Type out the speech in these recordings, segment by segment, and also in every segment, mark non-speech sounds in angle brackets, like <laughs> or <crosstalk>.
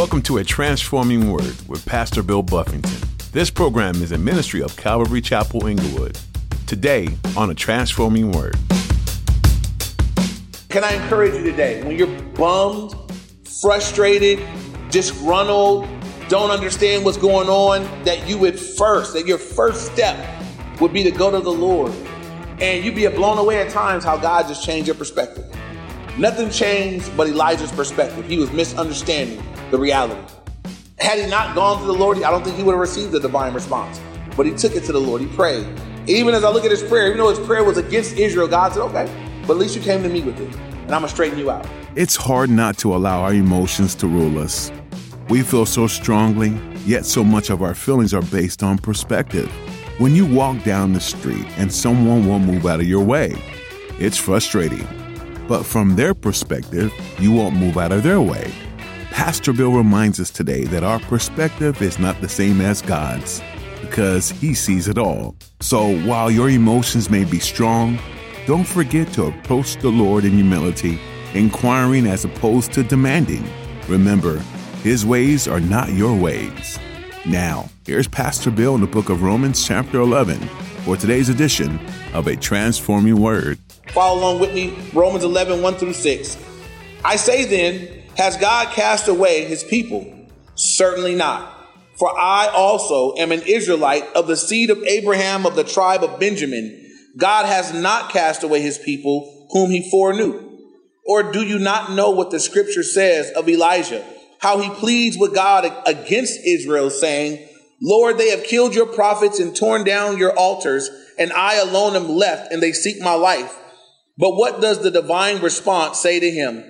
Welcome to A Transforming Word with Pastor Bill Buffington. This program is a ministry of Calvary Chapel Inglewood. Today on A Transforming Word. Can I encourage you today when you're bummed, frustrated, disgruntled, don't understand what's going on, that you would first, that your first step would be to go to the Lord. And you'd be blown away at times how God just changed your perspective. Nothing changed but Elijah's perspective. He was misunderstanding the reality. Had he not gone to the Lord, I don't think he would have received the divine response. But he took it to the Lord. He prayed. Even as I look at his prayer, even though his prayer was against Israel, God said, okay, but at least you came to me with it. And I'm going to straighten you out. It's hard not to allow our emotions to rule us. We feel so strongly, yet so much of our feelings are based on perspective. When you walk down the street and someone won't move out of your way, it's frustrating. But from their perspective, you won't move out of their way. Pastor Bill reminds us today that our perspective is not the same as God's because He sees it all. So while your emotions may be strong, don't forget to approach the Lord in humility, inquiring as opposed to demanding. Remember, his ways are not your ways. Now, here's Pastor Bill in the book of Romans, chapter 11, for today's edition of A Transforming Word. Follow along with me, Romans 11, 1 through 6. I say then, has God cast away his people? Certainly not. For I also am an Israelite of the seed of Abraham of the tribe of Benjamin. God has not cast away his people whom he foreknew. Or do you not know what the scripture says of Elijah? how he pleads with God against Israel, saying, Lord, they have killed your prophets and torn down your altars, and I alone am left, and they seek my life. But what does the divine response say to him?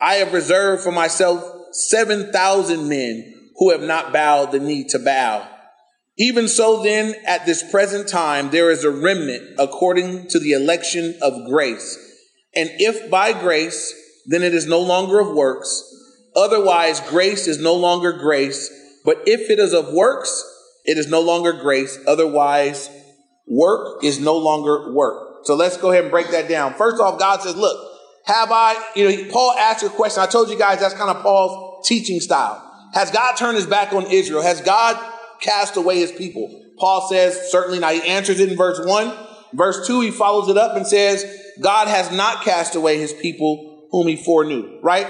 I have reserved for myself 7,000 men who have not bowed the knee to bow. Even so, then, at this present time, there is a remnant according to the election of grace. And if by grace, then it is no longer of works. Otherwise, grace is no longer grace. But if it is of works, it is no longer grace. Otherwise, work is no longer work. So let's go ahead and break that down. First off, God says, look, have I, you know, Paul asked a question. I told you guys that's kind of Paul's teaching style. Has God turned his back on Israel? Has God cast away his people? Paul says, certainly not. He answers it in verse one. Verse two, he follows it up and says, God has not cast away his people whom he foreknew, right?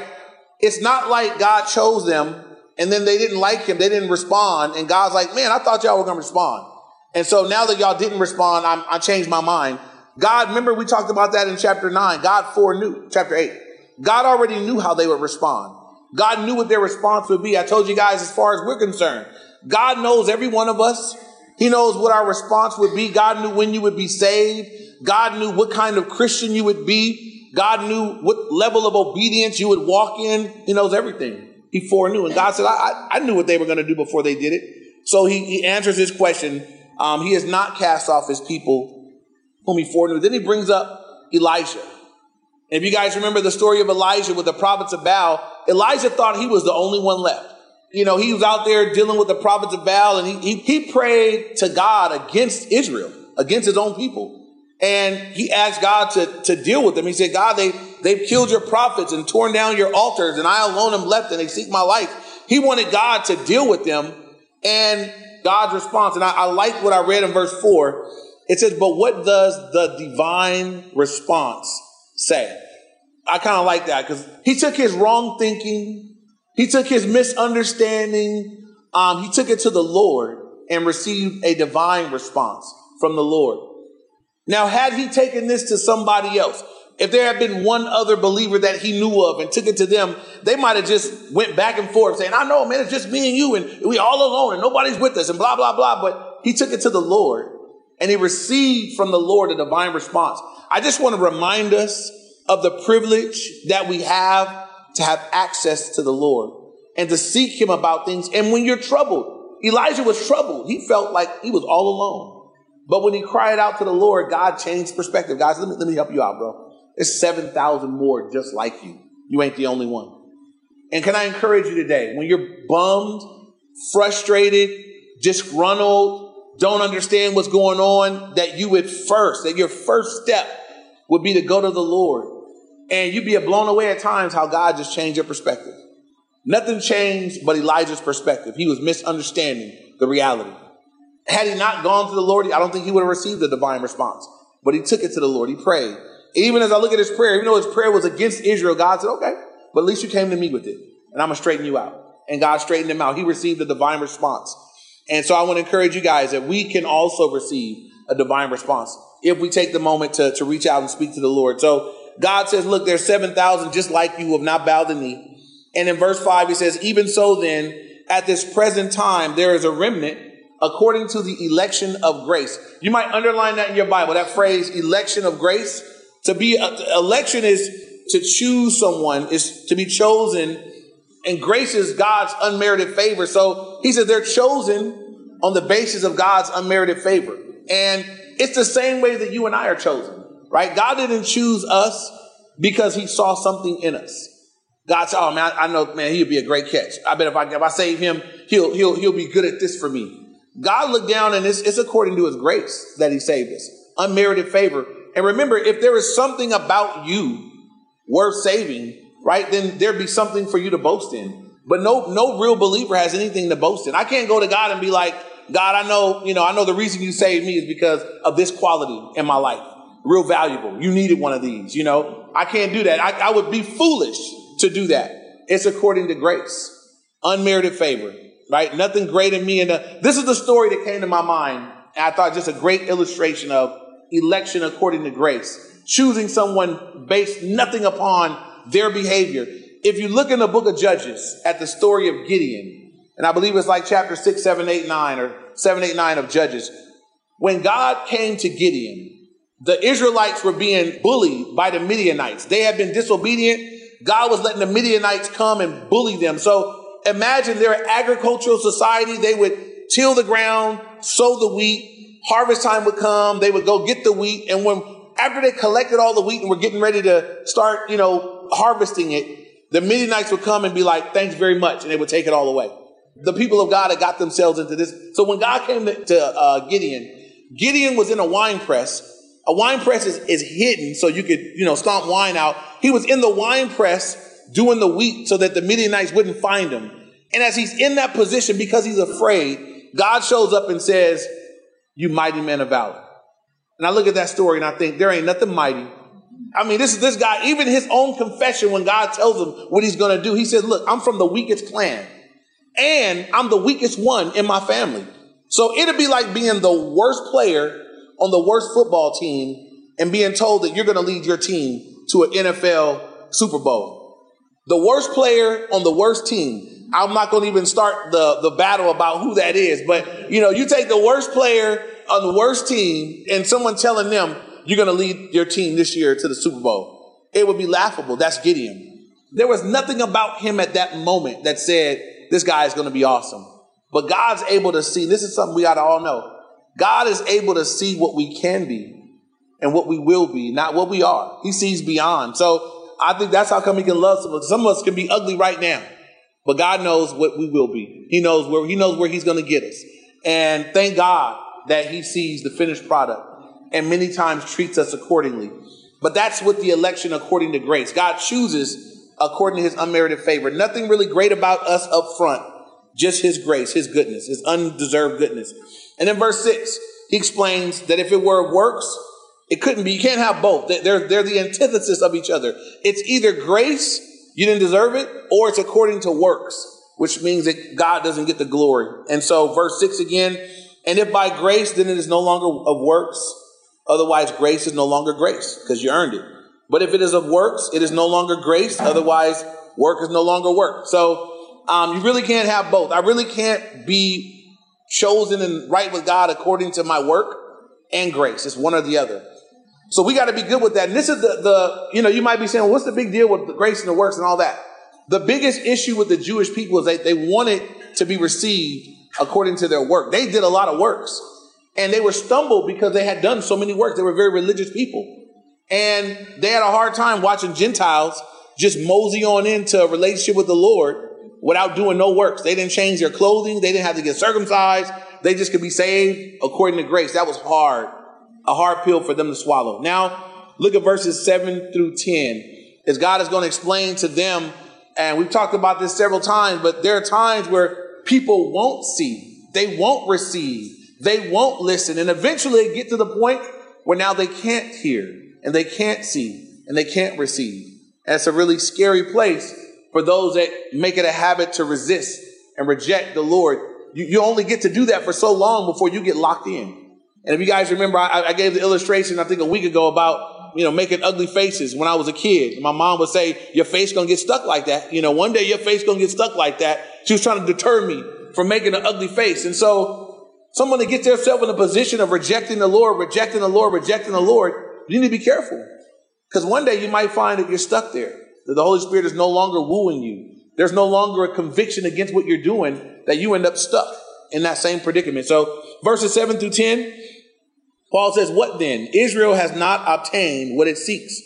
It's not like God chose them and then they didn't like him. They didn't respond. And God's like, man, I thought y'all were going to respond. And so now that y'all didn't respond, I'm, I changed my mind. God, remember we talked about that in chapter nine. God foreknew, chapter eight. God already knew how they would respond. God knew what their response would be. I told you guys, as far as we're concerned, God knows every one of us. He knows what our response would be. God knew when you would be saved. God knew what kind of Christian you would be. God knew what level of obedience you would walk in. He knows everything. He foreknew. And God said, I, I knew what they were going to do before they did it. So he, he answers his question. Um, he has not cast off his people whom he foreknew. Then he brings up Elijah. And if you guys remember the story of Elijah with the prophets of Baal, Elijah thought he was the only one left. You know, he was out there dealing with the prophets of Baal and he, he, he prayed to God against Israel, against his own people. And he asked God to, to deal with them. He said, God, they, they've killed your prophets and torn down your altars, and I alone am left, and they seek my life. He wanted God to deal with them. And God's response, and I, I like what I read in verse 4. It says, But what does the divine response say? I kind of like that because he took his wrong thinking, he took his misunderstanding, um, he took it to the Lord and received a divine response from the Lord. Now, had he taken this to somebody else, if there had been one other believer that he knew of and took it to them, they might have just went back and forth saying, I know, man, it's just me and you and we all alone and nobody's with us and blah, blah, blah. But he took it to the Lord and he received from the Lord a divine response. I just want to remind us of the privilege that we have to have access to the Lord and to seek him about things. And when you're troubled, Elijah was troubled. He felt like he was all alone. But when he cried out to the Lord, God changed perspective. Guys, let me, let me help you out, bro. There's 7,000 more just like you. You ain't the only one. And can I encourage you today, when you're bummed, frustrated, disgruntled, don't understand what's going on, that you would first, that your first step would be to go to the Lord. And you'd be blown away at times how God just changed your perspective. Nothing changed but Elijah's perspective. He was misunderstanding the reality. Had he not gone to the Lord, I don't think he would have received the divine response. But he took it to the Lord. He prayed. Even as I look at his prayer, even though his prayer was against Israel, God said, okay, but at least you came to me with it, and I'm going to straighten you out. And God straightened him out. He received a divine response. And so I want to encourage you guys that we can also receive a divine response if we take the moment to, to reach out and speak to the Lord. So God says, look, there's 7,000 just like you who have not bowed the knee. And in verse 5, he says, even so then, at this present time, there is a remnant according to the election of grace. You might underline that in your Bible, that phrase, election of grace. To be, uh, election is to choose someone, is to be chosen, and grace is God's unmerited favor. So he says they're chosen on the basis of God's unmerited favor. And it's the same way that you and I are chosen, right? God didn't choose us because he saw something in us. God said, "Oh man, I know, man, he'll be a great catch. I bet if I if I save him, he'll he'll he'll be good at this for me." God looked down and it's, it's according to his grace that he saved us, unmerited favor. And remember, if there is something about you worth saving, right, then there'd be something for you to boast in. But no, no real believer has anything to boast in. I can't go to God and be like, God, I know, you know, I know the reason you saved me is because of this quality in my life. Real valuable. You needed one of these, you know. I can't do that. I, I would be foolish to do that. It's according to grace, unmerited favor right? Nothing great in me. And uh, this is the story that came to my mind. And I thought just a great illustration of election according to grace, choosing someone based nothing upon their behavior. If you look in the book of Judges at the story of Gideon, and I believe it's like chapter 6, 7, 8, 9, or 7, 8, 9 of Judges, when God came to Gideon, the Israelites were being bullied by the Midianites. They had been disobedient. God was letting the Midianites come and bully them. So imagine they're an agricultural society. They would till the ground, sow the wheat. Harvest time would come. They would go get the wheat. And when, after they collected all the wheat and were getting ready to start, you know, harvesting it, the Midianites would come and be like, thanks very much. And they would take it all away. The people of God had got themselves into this. So when God came to, uh, Gideon, Gideon was in a wine press. A wine press is, is hidden so you could, you know, stomp wine out. He was in the wine press doing the wheat so that the Midianites wouldn't find him. And as he's in that position, because he's afraid, God shows up and says, You mighty men of valor. And I look at that story and I think, there ain't nothing mighty. I mean, this is this guy, even his own confession when God tells him what he's going to do, he says, Look, I'm from the weakest clan and I'm the weakest one in my family. So it'd be like being the worst player on the worst football team and being told that you're going to lead your team to an NFL Super Bowl. The worst player on the worst team. I'm not going to even start the, the battle about who that is, but you know, you take the worst player on the worst team and someone telling them you're going to lead your team this year to the Super Bowl. It would be laughable. That's Gideon. There was nothing about him at that moment that said, this guy is going to be awesome. But God's able to see, this is something we ought to all know. God is able to see what we can be and what we will be, not what we are. He sees beyond. So I think that's how come he can love some of us. Some of us can be ugly right now, but God knows what we will be. He knows where he knows where he's going to get us. And thank God that he sees the finished product and many times treats us accordingly. But that's with the election according to grace. God chooses according to his unmerited favor. Nothing really great about us up front, just his grace, his goodness, his undeserved goodness. And in verse 6, he explains that if it were works, it couldn't be. You can't have both. They're, they're the antithesis of each other. It's either grace, you didn't deserve it, or it's according to works, which means that God doesn't get the glory. And so, verse 6 again, and if by grace, then it is no longer of works. Otherwise, grace is no longer grace because you earned it. But if it is of works, it is no longer grace. Otherwise, work is no longer work. So, um, you really can't have both. I really can't be chosen and right with God according to my work and grace. It's one or the other. So we got to be good with that. And this is the, the, you know, you might be saying, well, what's the big deal with the grace and the works and all that? The biggest issue with the Jewish people is they, they wanted to be received according to their work. They did a lot of works and they were stumbled because they had done so many works. They were very religious people and they had a hard time watching Gentiles just mosey on into a relationship with the Lord without doing no works. They didn't change their clothing. They didn't have to get circumcised. They just could be saved according to grace. That was hard a hard pill for them to swallow. Now, look at verses 7 through 10, as God is going to explain to them And we've talked about this several times, but there are times where people won't see, they won't receive, they won't listen, and eventually get to the point where now they can't hear and they can't see and they can't receive. And it's a really scary place for those that make it a habit to resist and reject the Lord. You, you only get to do that for so long before you get locked in. And if you guys remember, I, I gave the illustration, I think a week ago about, you know, making ugly faces when I was a kid. My mom would say, your face gonna get stuck like that. You know, one day your face gonna get stuck like that. She was trying to deter me from making an ugly face. And so someone that gets themselves in a position of rejecting the Lord, rejecting the Lord, rejecting the Lord, you need to be careful. Because one day you might find that you're stuck there, that the Holy Spirit is no longer wooing you. There's no longer a conviction against what you're doing that you end up stuck in that same predicament. So verses 7 through 10, Paul says, What then? Israel has not obtained what it seeks,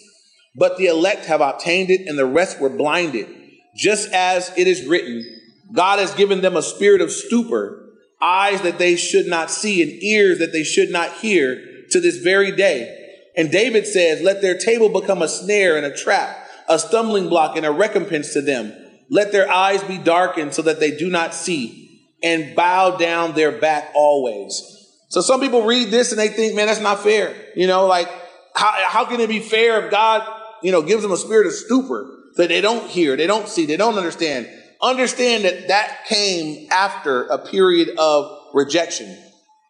but the elect have obtained it, and the rest were blinded. Just as it is written, God has given them a spirit of stupor, eyes that they should not see, and ears that they should not hear to this very day. And David says, Let their table become a snare and a trap, a stumbling block and a recompense to them. Let their eyes be darkened so that they do not see, and bow down their back always. So some people read this and they think, man, that's not fair. You know, like, how, how can it be fair if God, you know, gives them a spirit of stupor that they don't hear, they don't see, they don't understand? Understand that that came after a period of rejection.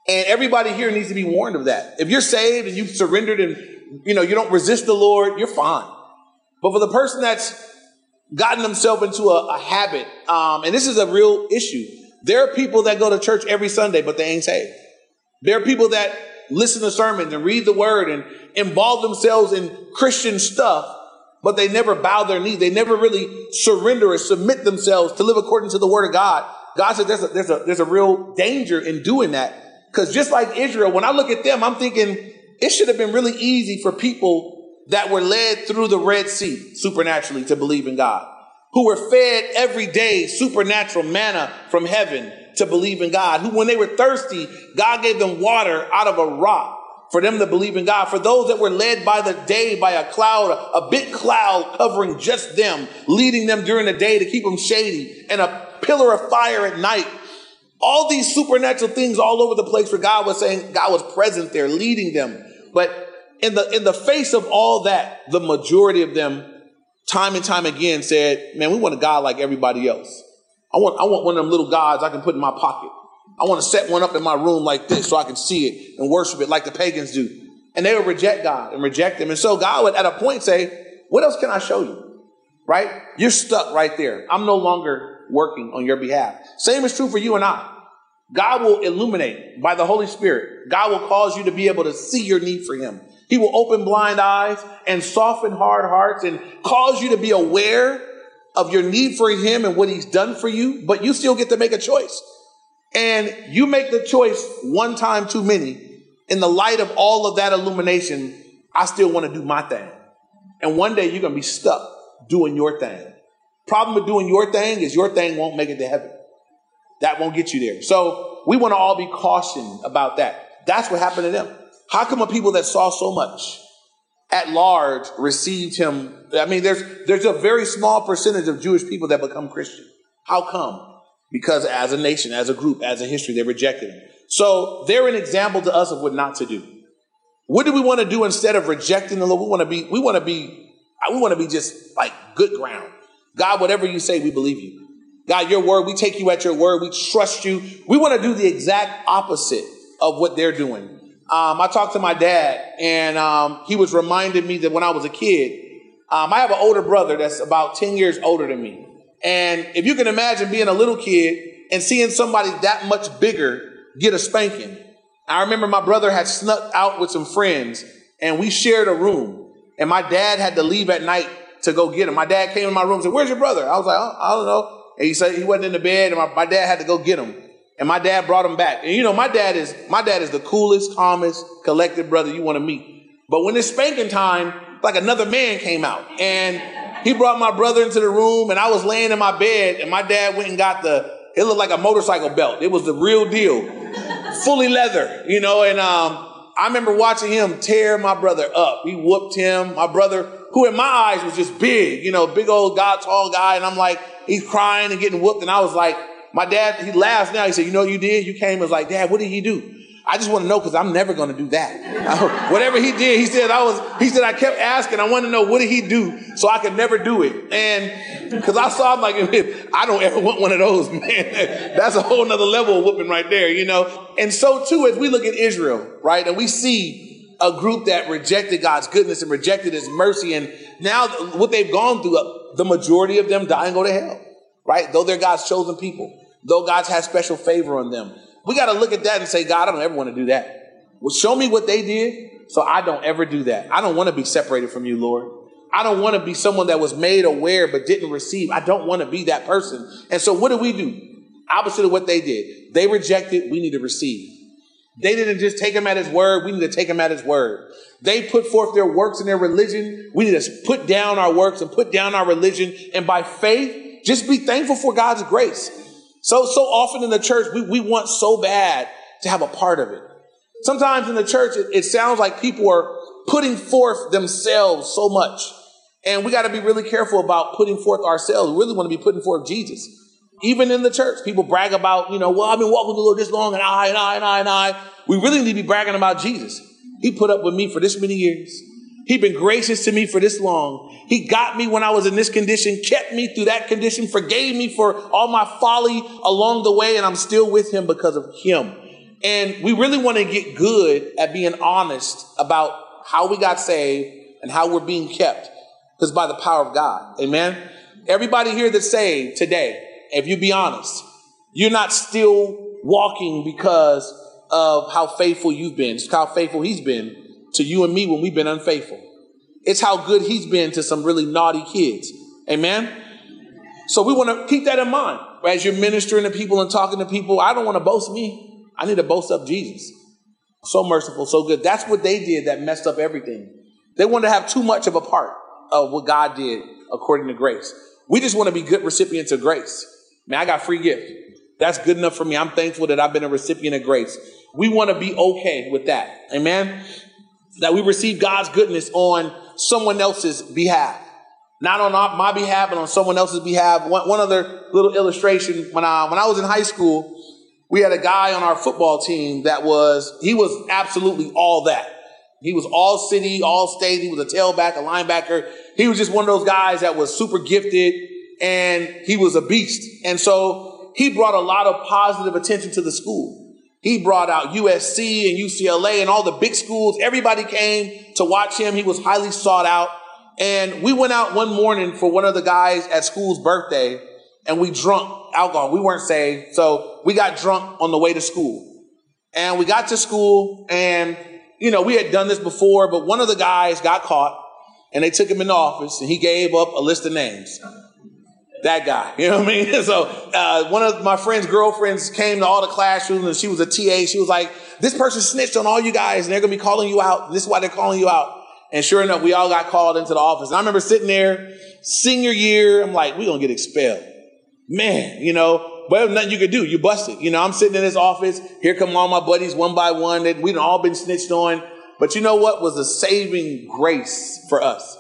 And everybody here needs to be warned of that. If you're saved and you've surrendered and, you know, you don't resist the Lord, you're fine. But for the person that's gotten themselves into a, a habit, um, and this is a real issue, there are people that go to church every Sunday, but they ain't saved. There are people that listen to sermons and read the word and involve themselves in Christian stuff, but they never bow their knee. They never really surrender or submit themselves to live according to the word of God. God said there's a, there's a, there's a real danger in doing that. Because just like Israel, when I look at them, I'm thinking it should have been really easy for people that were led through the Red Sea supernaturally to believe in God, who were fed every day supernatural manna from heaven to believe in God, who when they were thirsty, God gave them water out of a rock for them to believe in God. For those that were led by the day by a cloud, a big cloud covering just them, leading them during the day to keep them shady, and a pillar of fire at night. All these supernatural things all over the place where God was saying God was present there, leading them. But in the in the face of all that, the majority of them, time and time again, said, "Man, we want a God like everybody else." I want, I want one of them little gods I can put in my pocket. I want to set one up in my room like this so I can see it and worship it like the pagans do. And they would reject God and reject him. And so God would at a point say, what else can I show you? Right? You're stuck right there. I'm no longer working on your behalf. Same is true for you and I. God will illuminate by the Holy Spirit. God will cause you to be able to see your need for him. He will open blind eyes and soften hard hearts and cause you to be aware of your need for him and what he's done for you, but you still get to make a choice. And you make the choice one time too many. In the light of all of that illumination, I still want to do my thing. And one day you're going to be stuck doing your thing. Problem with doing your thing is your thing won't make it to heaven. That won't get you there. So we want to all be cautioned about that. That's what happened to them. How come a people that saw so much at large received him. I mean, there's, there's a very small percentage of Jewish people that become Christian. How come? Because as a nation, as a group, as a history, they rejected him. So they're an example to us of what not to do. What do we want to do instead of rejecting the Lord? We want to be, we want to be, we want to be just like good ground. God, whatever you say, we believe you. God, your word, we take you at your word. We trust you. We want to do the exact opposite of what they're doing um, I talked to my dad, and um, he was reminding me that when I was a kid, um, I have an older brother that's about 10 years older than me. And if you can imagine being a little kid and seeing somebody that much bigger get a spanking. I remember my brother had snuck out with some friends, and we shared a room. And my dad had to leave at night to go get him. My dad came in my room and said, Where's your brother? I was like, oh, I don't know. And he said he wasn't in the bed, and my, my dad had to go get him. And my dad brought him back. And you know, my dad is my dad is the coolest, calmest, collected brother you want to meet. But when it's spanking time, like another man came out. And he brought my brother into the room, and I was laying in my bed, and my dad went and got the it looked like a motorcycle belt. It was the real deal. Fully leather, you know, and um, I remember watching him tear my brother up. He whooped him. My brother who in my eyes was just big, you know, big old God, tall guy. And I'm like, he's crying and getting whooped. And I was like, my dad, he laughs now. He said, you know what you did? You came and was like, dad, what did he do? I just want to know because I'm never going to do that. Whatever he did, he said I was. He said I kept asking. I want to know what did he do so I could never do it. And because I saw him like, <laughs> I don't ever want one of those, <laughs> man. That's a whole nother level of whooping right there, you know. And so too, as we look at Israel, right, and we see a group that rejected God's goodness and rejected His mercy, and now what they've gone through, uh, the majority of them die and go to hell, right? Though they're God's chosen people, though God's has special favor on them. We got to look at that and say, God, I don't ever want to do that. Well, show me what they did so I don't ever do that. I don't want to be separated from you, Lord. I don't want to be someone that was made aware but didn't receive. I don't want to be that person. And so what do we do? Opposite of what they did. They rejected, we need to receive. They didn't just take him at his word, we need to take him at his word. They put forth their works and their religion. We need to put down our works and put down our religion. And by faith, just be thankful for God's grace. So, so often in the church, we, we want so bad to have a part of it. Sometimes in the church, it, it sounds like people are putting forth themselves so much. And we got to be really careful about putting forth ourselves. We really want to be putting forth Jesus. Even in the church, people brag about, you know, well, I've been walking with the Lord this long and I, and I, and I, and I. We really need to be bragging about Jesus. He put up with me for this many years. He's been gracious to me for this long. He got me when I was in this condition, kept me through that condition, forgave me for all my folly along the way, and I'm still with him because of him. And we really want to get good at being honest about how we got saved and how we're being kept because by the power of God. Amen. Everybody here that's saved today, if you be honest, you're not still walking because of how faithful you've been. It's how faithful he's been to you and me when we've been unfaithful. It's how good he's been to some really naughty kids. Amen? So we want to keep that in mind. As you're ministering to people and talking to people, I don't want to boast me. I need to boast up Jesus. So merciful, so good. That's what they did that messed up everything. They wanted to have too much of a part of what God did according to grace. We just want to be good recipients of grace. Man, I got free gift. That's good enough for me. I'm thankful that I've been a recipient of grace. We want to be okay with that. Amen that we receive God's goodness on someone else's behalf. Not on my behalf, but on someone else's behalf. One, one other little illustration. When I, when I was in high school, we had a guy on our football team that was, he was absolutely all that. He was all city, all state. He was a tailback, a linebacker. He was just one of those guys that was super gifted and he was a beast. And so he brought a lot of positive attention to the school. He brought out USC and UCLA and all the big schools. Everybody came to watch him. He was highly sought out. And we went out one morning for one of the guys at school's birthday and we drunk alcohol. We weren't saved. So we got drunk on the way to school. And we got to school and, you know, we had done this before, but one of the guys got caught and they took him in the office and he gave up a list of names that guy. You know what I mean? <laughs> So uh, one of my friend's girlfriends came to all the classrooms and she was a TA. She was like, this person snitched on all you guys and they're going to be calling you out. This is why they're calling you out. And sure enough, we all got called into the office. And I remember sitting there, senior year, I'm like, we're going to get expelled. Man, you know, but nothing you could do. You busted. You know, I'm sitting in this office. Here come all my buddies one by one that we'd all been snitched on. But you know what was a saving grace for us?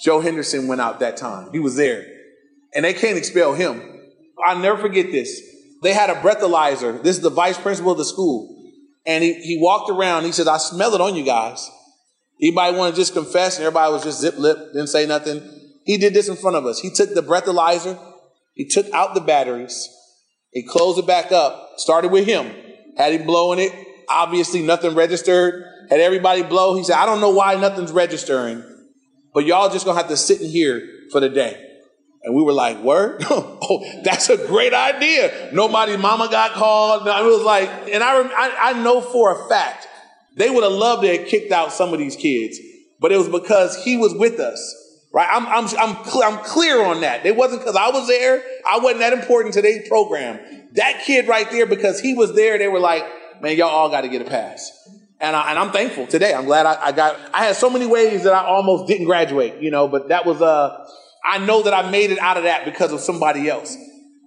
Joe Henderson went out that time. He was there and they can't expel him. I'll never forget this. They had a breathalyzer. This is the vice principal of the school. And he, he walked around. He said, I smell it on you guys. Anybody want to just confess? And everybody was just zip lip, didn't say nothing. He did this in front of us. He took the breathalyzer. He took out the batteries. He closed it back up. Started with him. Had him blowing it. Obviously, nothing registered. Had everybody blow. He said, I don't know why nothing's registering, but y'all just gonna have to sit in here for the day. And we were like, word? <laughs> oh, that's a great idea. Nobody's mama got called. it was like, and I, I, I know for a fact, they would have loved to have kicked out some of these kids, but it was because he was with us. Right? I'm, I'm, I'm, cl- I'm clear on that. It wasn't because I was there. I wasn't that important to their program. That kid right there, because he was there, they were like, man, y'all all got to get a pass. And, I, am thankful today. I'm glad I, I, got, I had so many ways that I almost didn't graduate, you know, but that was, uh, I know that I made it out of that because of somebody else.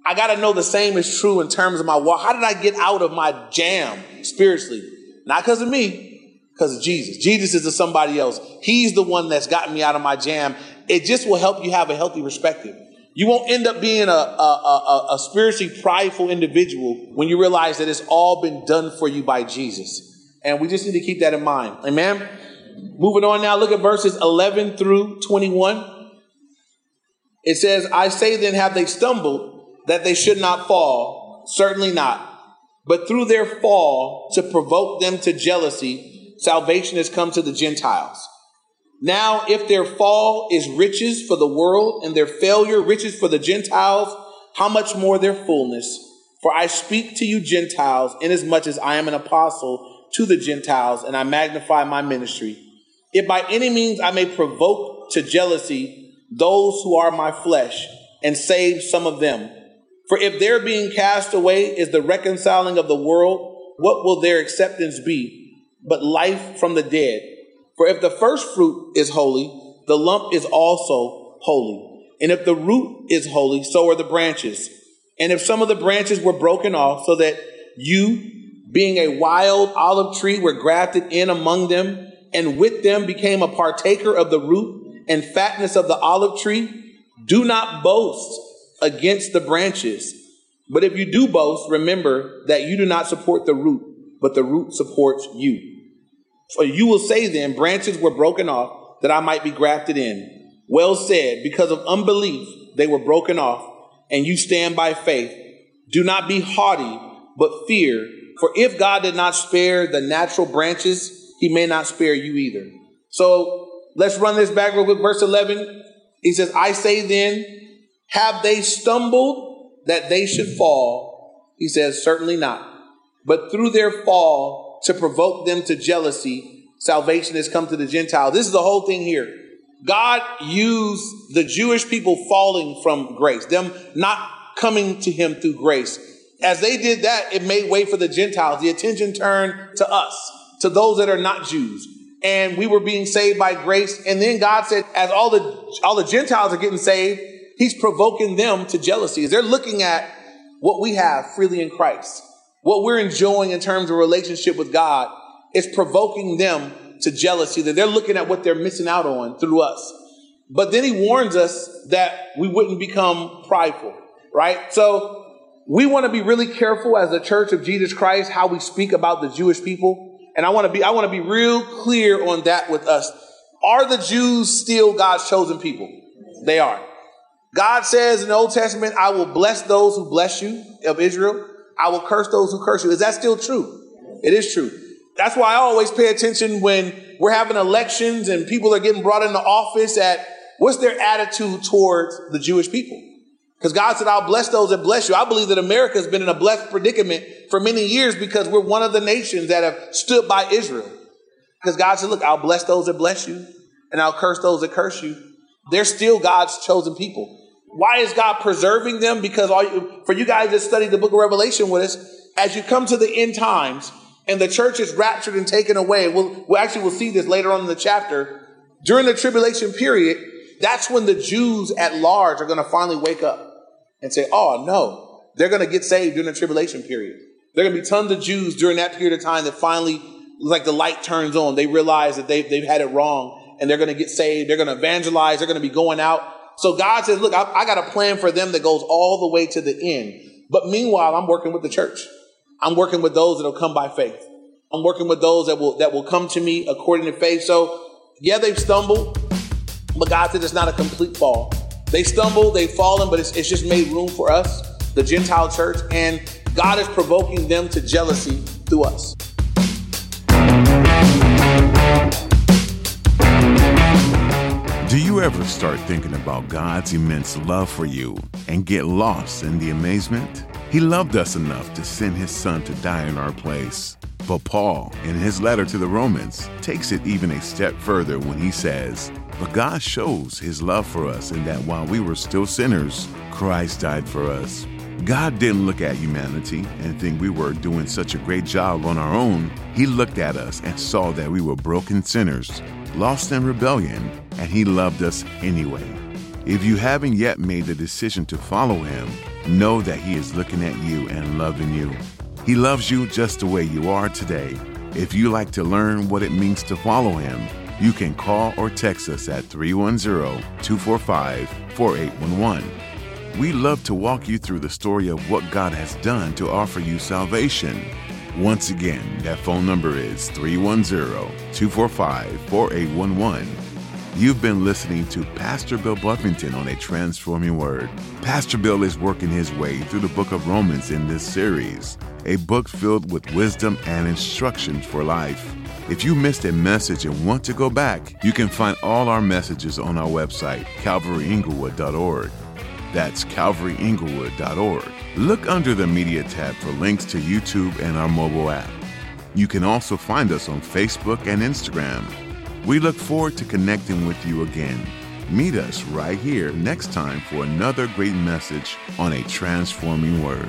I got to know the same is true in terms of my walk. How did I get out of my jam spiritually? Not because of me, Because of Jesus. Jesus is the somebody else. He's the one that's gotten me out of my jam. It just will help you have a healthy perspective. You won't end up being a, a, a, a spiritually prideful individual when you realize that it's all been done for you by Jesus. And we just need to keep that in mind. Amen. Moving on now, look at verses 11 through 21. It says, I say then, have they stumbled that they should not fall? Certainly not. But through their fall, to provoke them to jealousy, salvation has come to the Gentiles. Now, if their fall is riches for the world and their failure riches for the Gentiles, how much more their fullness? For I speak to you Gentiles, inasmuch as I am an apostle to the Gentiles, and I magnify my ministry. If by any means I may provoke to jealousy those who are my flesh, and save some of them. For if their being cast away is the reconciling of the world, what will their acceptance be but life from the dead? For if the first fruit is holy, the lump is also holy. And if the root is holy, so are the branches. And if some of the branches were broken off, so that you, being a wild olive tree, were grafted in among them, and with them became a partaker of the root and fatness of the olive tree, do not boast against the branches. But if you do boast, remember that you do not support the root, but the root supports you. For you will say then, branches were broken off that I might be grafted in. Well said, because of unbelief they were broken off, and you stand by faith. Do not be haughty, but fear. For if God did not spare the natural branches, he may not spare you either. So let's run this back real quick. Verse 11, he says, I say then, have they stumbled that they should fall? He says, certainly not. But through their fall, to provoke them to jealousy, salvation has come to the Gentiles. This is the whole thing here. God used the Jewish people falling from grace, them not coming to him through grace. As they did that, it made way for the Gentiles. The attention turned to us, to those that are not Jews. And we were being saved by grace. And then God said, as all the, all the Gentiles are getting saved, he's provoking them to jealousy. They're looking at what we have freely in Christ what we're enjoying in terms of relationship with God is provoking them to jealousy, that they're looking at what they're missing out on through us. But then he warns us that we wouldn't become prideful, right? So we want to be really careful as the church of Jesus Christ how we speak about the Jewish people. And I want to be I want to be real clear on that with us. Are the Jews still God's chosen people? They are. God says in the Old Testament, I will bless those who bless you of Israel. I will curse those who curse you. Is that still true? It is true. That's why I always pay attention when we're having elections and people are getting brought into office at what's their attitude towards the Jewish people. Because God said, I'll bless those that bless you. I believe that America has been in a blessed predicament for many years because we're one of the nations that have stood by Israel. Because God said, look, I'll bless those that bless you and I'll curse those that curse you. They're still God's chosen people. Why is God preserving them? Because all you, for you guys that study the book of Revelation with us, as you come to the end times and the church is raptured and taken away, we'll, we'll actually we'll see this later on in the chapter. During the tribulation period, that's when the Jews at large are going to finally wake up and say, "Oh no, they're going to get saved during the tribulation period." There are going to be tons of Jews during that period of time that finally, like the light turns on, they realize that they've, they've had it wrong and they're going to get saved. They're going to evangelize. They're going to be going out so God says, look, I, I got a plan for them that goes all the way to the end. But meanwhile, I'm working with the church. I'm working with those that will come by faith. I'm working with those that will that will come to me according to faith. So yeah, they've stumbled, but God said it's not a complete fall. They stumble, they've fallen, but it's, it's just made room for us, the Gentile church, and God is provoking them to jealousy through us. Do you ever start thinking about God's immense love for you and get lost in the amazement? He loved us enough to send his son to die in our place. But Paul, in his letter to the Romans, takes it even a step further when he says, But God shows his love for us in that while we were still sinners, Christ died for us. God didn't look at humanity and think we were doing such a great job on our own. He looked at us and saw that we were broken sinners lost in rebellion, and He loved us anyway. If you haven't yet made the decision to follow Him, know that He is looking at you and loving you. He loves you just the way you are today. If you like to learn what it means to follow him, you can call or text us at 310 245 4811. We love to walk you through the story of what God has done to offer you salvation. Once again, that phone number is 310 245 4811. You've been listening to Pastor Bill Buffington on A Transforming Word. Pastor Bill is working his way through the book of Romans in this series, a book filled with wisdom and instructions for life. If you missed a message and want to go back, you can find all our messages on our website, calvaryinglewood.org. That's calvaryinglewood.org. Look under the media tab for links to YouTube and our mobile app. You can also find us on Facebook and Instagram. We look forward to connecting with you again. Meet us right here next time for another great message on a transforming word.